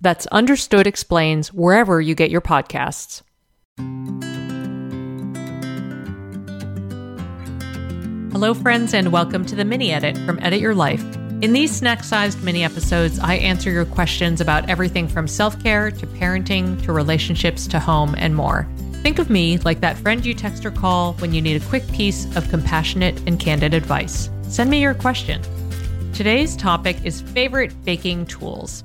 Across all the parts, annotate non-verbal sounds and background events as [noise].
That's Understood Explains wherever you get your podcasts. Hello, friends, and welcome to the mini edit from Edit Your Life. In these snack sized mini episodes, I answer your questions about everything from self care to parenting to relationships to home and more. Think of me like that friend you text or call when you need a quick piece of compassionate and candid advice. Send me your question. Today's topic is favorite baking tools.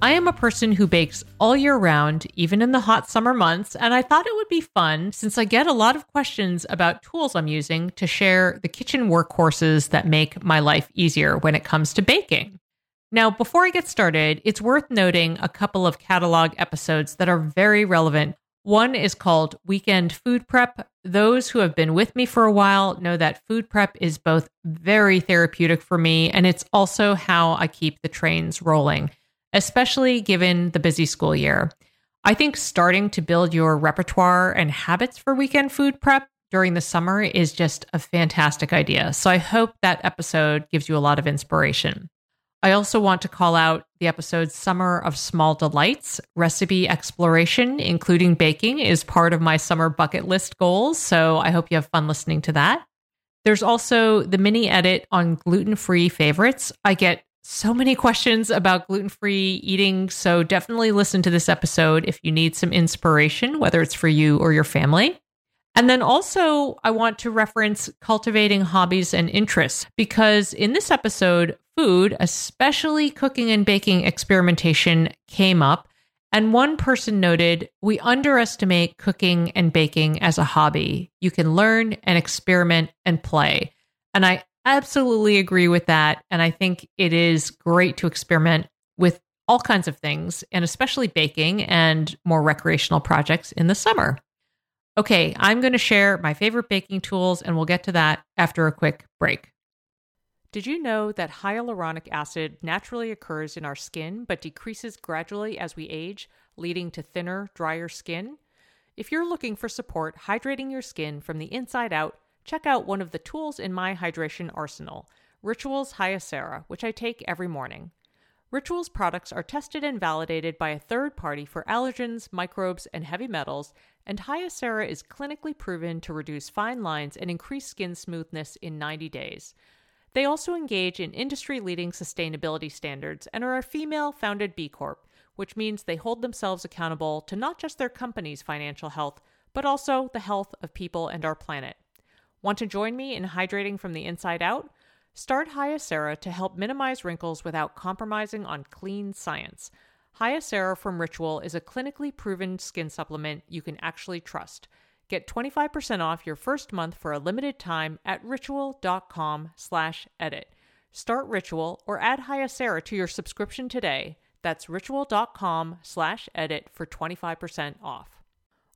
I am a person who bakes all year round, even in the hot summer months, and I thought it would be fun since I get a lot of questions about tools I'm using to share the kitchen workhorses that make my life easier when it comes to baking. Now, before I get started, it's worth noting a couple of catalog episodes that are very relevant. One is called Weekend Food Prep. Those who have been with me for a while know that food prep is both very therapeutic for me and it's also how I keep the trains rolling especially given the busy school year. I think starting to build your repertoire and habits for weekend food prep during the summer is just a fantastic idea. So I hope that episode gives you a lot of inspiration. I also want to call out the episode Summer of Small Delights. Recipe exploration, including baking, is part of my summer bucket list goals. So I hope you have fun listening to that. There's also the mini edit on gluten free favorites. I get so many questions about gluten free eating. So definitely listen to this episode if you need some inspiration, whether it's for you or your family. And then also, I want to reference cultivating hobbies and interests because in this episode, food, especially cooking and baking experimentation, came up. And one person noted, we underestimate cooking and baking as a hobby. You can learn and experiment and play. And I absolutely agree with that. And I think it is great to experiment with all kinds of things, and especially baking and more recreational projects in the summer. Okay, I'm going to share my favorite baking tools, and we'll get to that after a quick break. Did you know that hyaluronic acid naturally occurs in our skin but decreases gradually as we age, leading to thinner, drier skin? If you're looking for support hydrating your skin from the inside out, check out one of the tools in my hydration arsenal, Rituals Hyacera, which I take every morning. Rituals products are tested and validated by a third party for allergens, microbes, and heavy metals, and Hyacera is clinically proven to reduce fine lines and increase skin smoothness in 90 days. They also engage in industry leading sustainability standards and are a female founded B Corp, which means they hold themselves accountable to not just their company's financial health, but also the health of people and our planet. Want to join me in hydrating from the inside out? Start Hyacera to help minimize wrinkles without compromising on clean science. Hyacera from Ritual is a clinically proven skin supplement you can actually trust. Get 25% off your first month for a limited time at ritual.com slash edit. Start Ritual or add Hyacera to your subscription today. That's ritual.com slash edit for 25% off.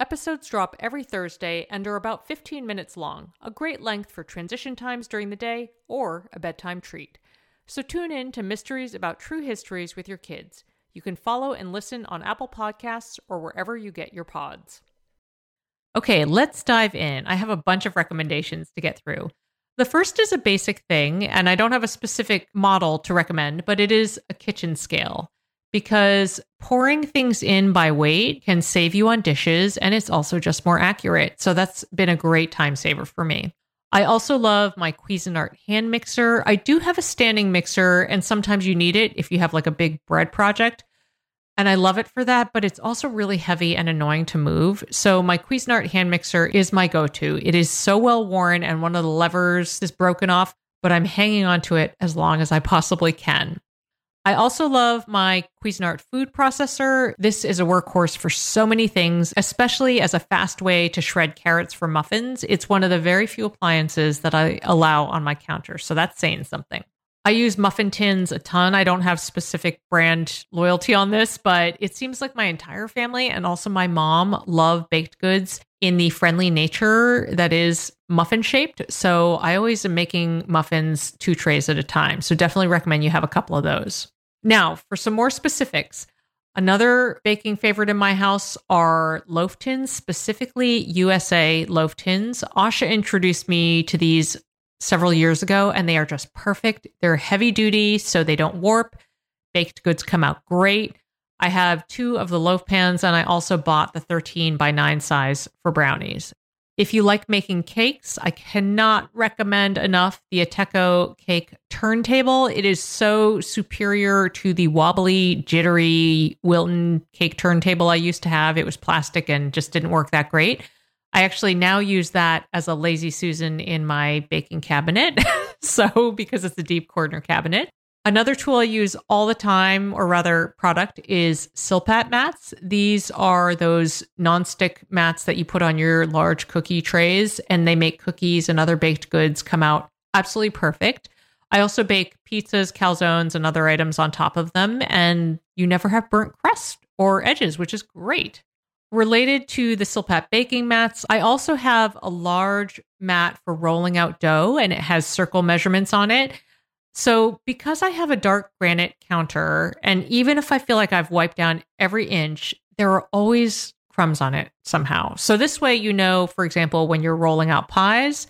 Episodes drop every Thursday and are about 15 minutes long, a great length for transition times during the day or a bedtime treat. So tune in to Mysteries About True Histories with your kids. You can follow and listen on Apple Podcasts or wherever you get your pods. Okay, let's dive in. I have a bunch of recommendations to get through. The first is a basic thing, and I don't have a specific model to recommend, but it is a kitchen scale because pouring things in by weight can save you on dishes and it's also just more accurate. So that's been a great time saver for me. I also love my Cuisinart hand mixer. I do have a standing mixer and sometimes you need it if you have like a big bread project. And I love it for that, but it's also really heavy and annoying to move. So my Cuisinart hand mixer is my go-to. It is so well worn and one of the levers is broken off, but I'm hanging on to it as long as I possibly can. I also love my Cuisinart food processor. This is a workhorse for so many things, especially as a fast way to shred carrots for muffins. It's one of the very few appliances that I allow on my counter. So that's saying something. I use muffin tins a ton. I don't have specific brand loyalty on this, but it seems like my entire family and also my mom love baked goods in the friendly nature that is muffin shaped. So I always am making muffins two trays at a time. So definitely recommend you have a couple of those. Now, for some more specifics, another baking favorite in my house are loaf tins, specifically USA loaf tins. Asha introduced me to these several years ago, and they are just perfect. They're heavy duty, so they don't warp. Baked goods come out great. I have two of the loaf pans, and I also bought the 13 by 9 size for brownies. If you like making cakes, I cannot recommend enough the Ateco cake turntable. It is so superior to the wobbly, jittery Wilton cake turntable I used to have. It was plastic and just didn't work that great. I actually now use that as a lazy Susan in my baking cabinet. [laughs] so, because it's a deep corner cabinet. Another tool I use all the time, or rather, product is Silpat mats. These are those nonstick mats that you put on your large cookie trays, and they make cookies and other baked goods come out absolutely perfect. I also bake pizzas, calzones, and other items on top of them, and you never have burnt crust or edges, which is great. Related to the Silpat baking mats, I also have a large mat for rolling out dough, and it has circle measurements on it. So, because I have a dark granite counter, and even if I feel like I've wiped down every inch, there are always crumbs on it somehow. So, this way, you know, for example, when you're rolling out pies,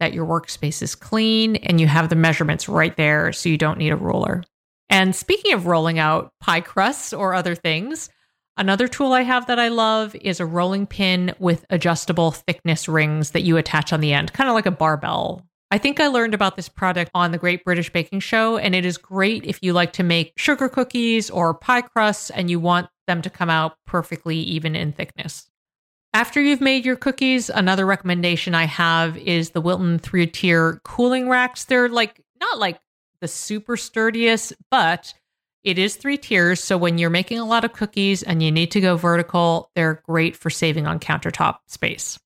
that your workspace is clean and you have the measurements right there, so you don't need a ruler. And speaking of rolling out pie crusts or other things, another tool I have that I love is a rolling pin with adjustable thickness rings that you attach on the end, kind of like a barbell I think I learned about this product on the Great British Baking Show, and it is great if you like to make sugar cookies or pie crusts and you want them to come out perfectly even in thickness. After you've made your cookies, another recommendation I have is the Wilton three tier cooling racks. They're like not like the super sturdiest, but it is three tiers. So when you're making a lot of cookies and you need to go vertical, they're great for saving on countertop space.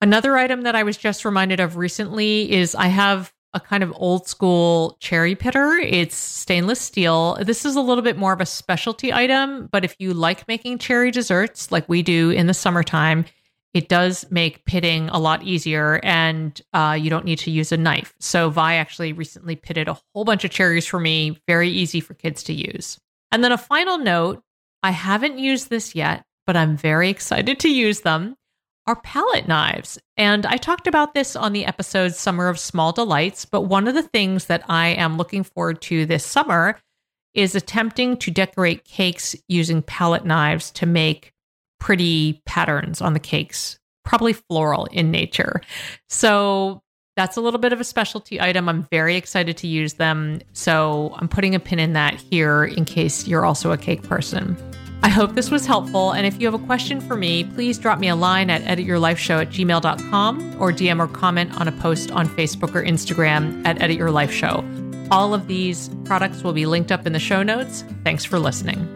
Another item that I was just reminded of recently is I have a kind of old school cherry pitter. It's stainless steel. This is a little bit more of a specialty item, but if you like making cherry desserts like we do in the summertime, it does make pitting a lot easier and uh, you don't need to use a knife. So, Vi actually recently pitted a whole bunch of cherries for me, very easy for kids to use. And then a final note I haven't used this yet, but I'm very excited to use them are palette knives. And I talked about this on the episode Summer of Small Delights, but one of the things that I am looking forward to this summer is attempting to decorate cakes using palette knives to make pretty patterns on the cakes, probably floral in nature. So that's a little bit of a specialty item. I'm very excited to use them. So I'm putting a pin in that here in case you're also a cake person. I hope this was helpful. And if you have a question for me, please drop me a line at edityourlifeshow at gmail.com or DM or comment on a post on Facebook or Instagram at Edit Your Life Show. All of these products will be linked up in the show notes. Thanks for listening.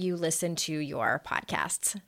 you listen to your podcasts.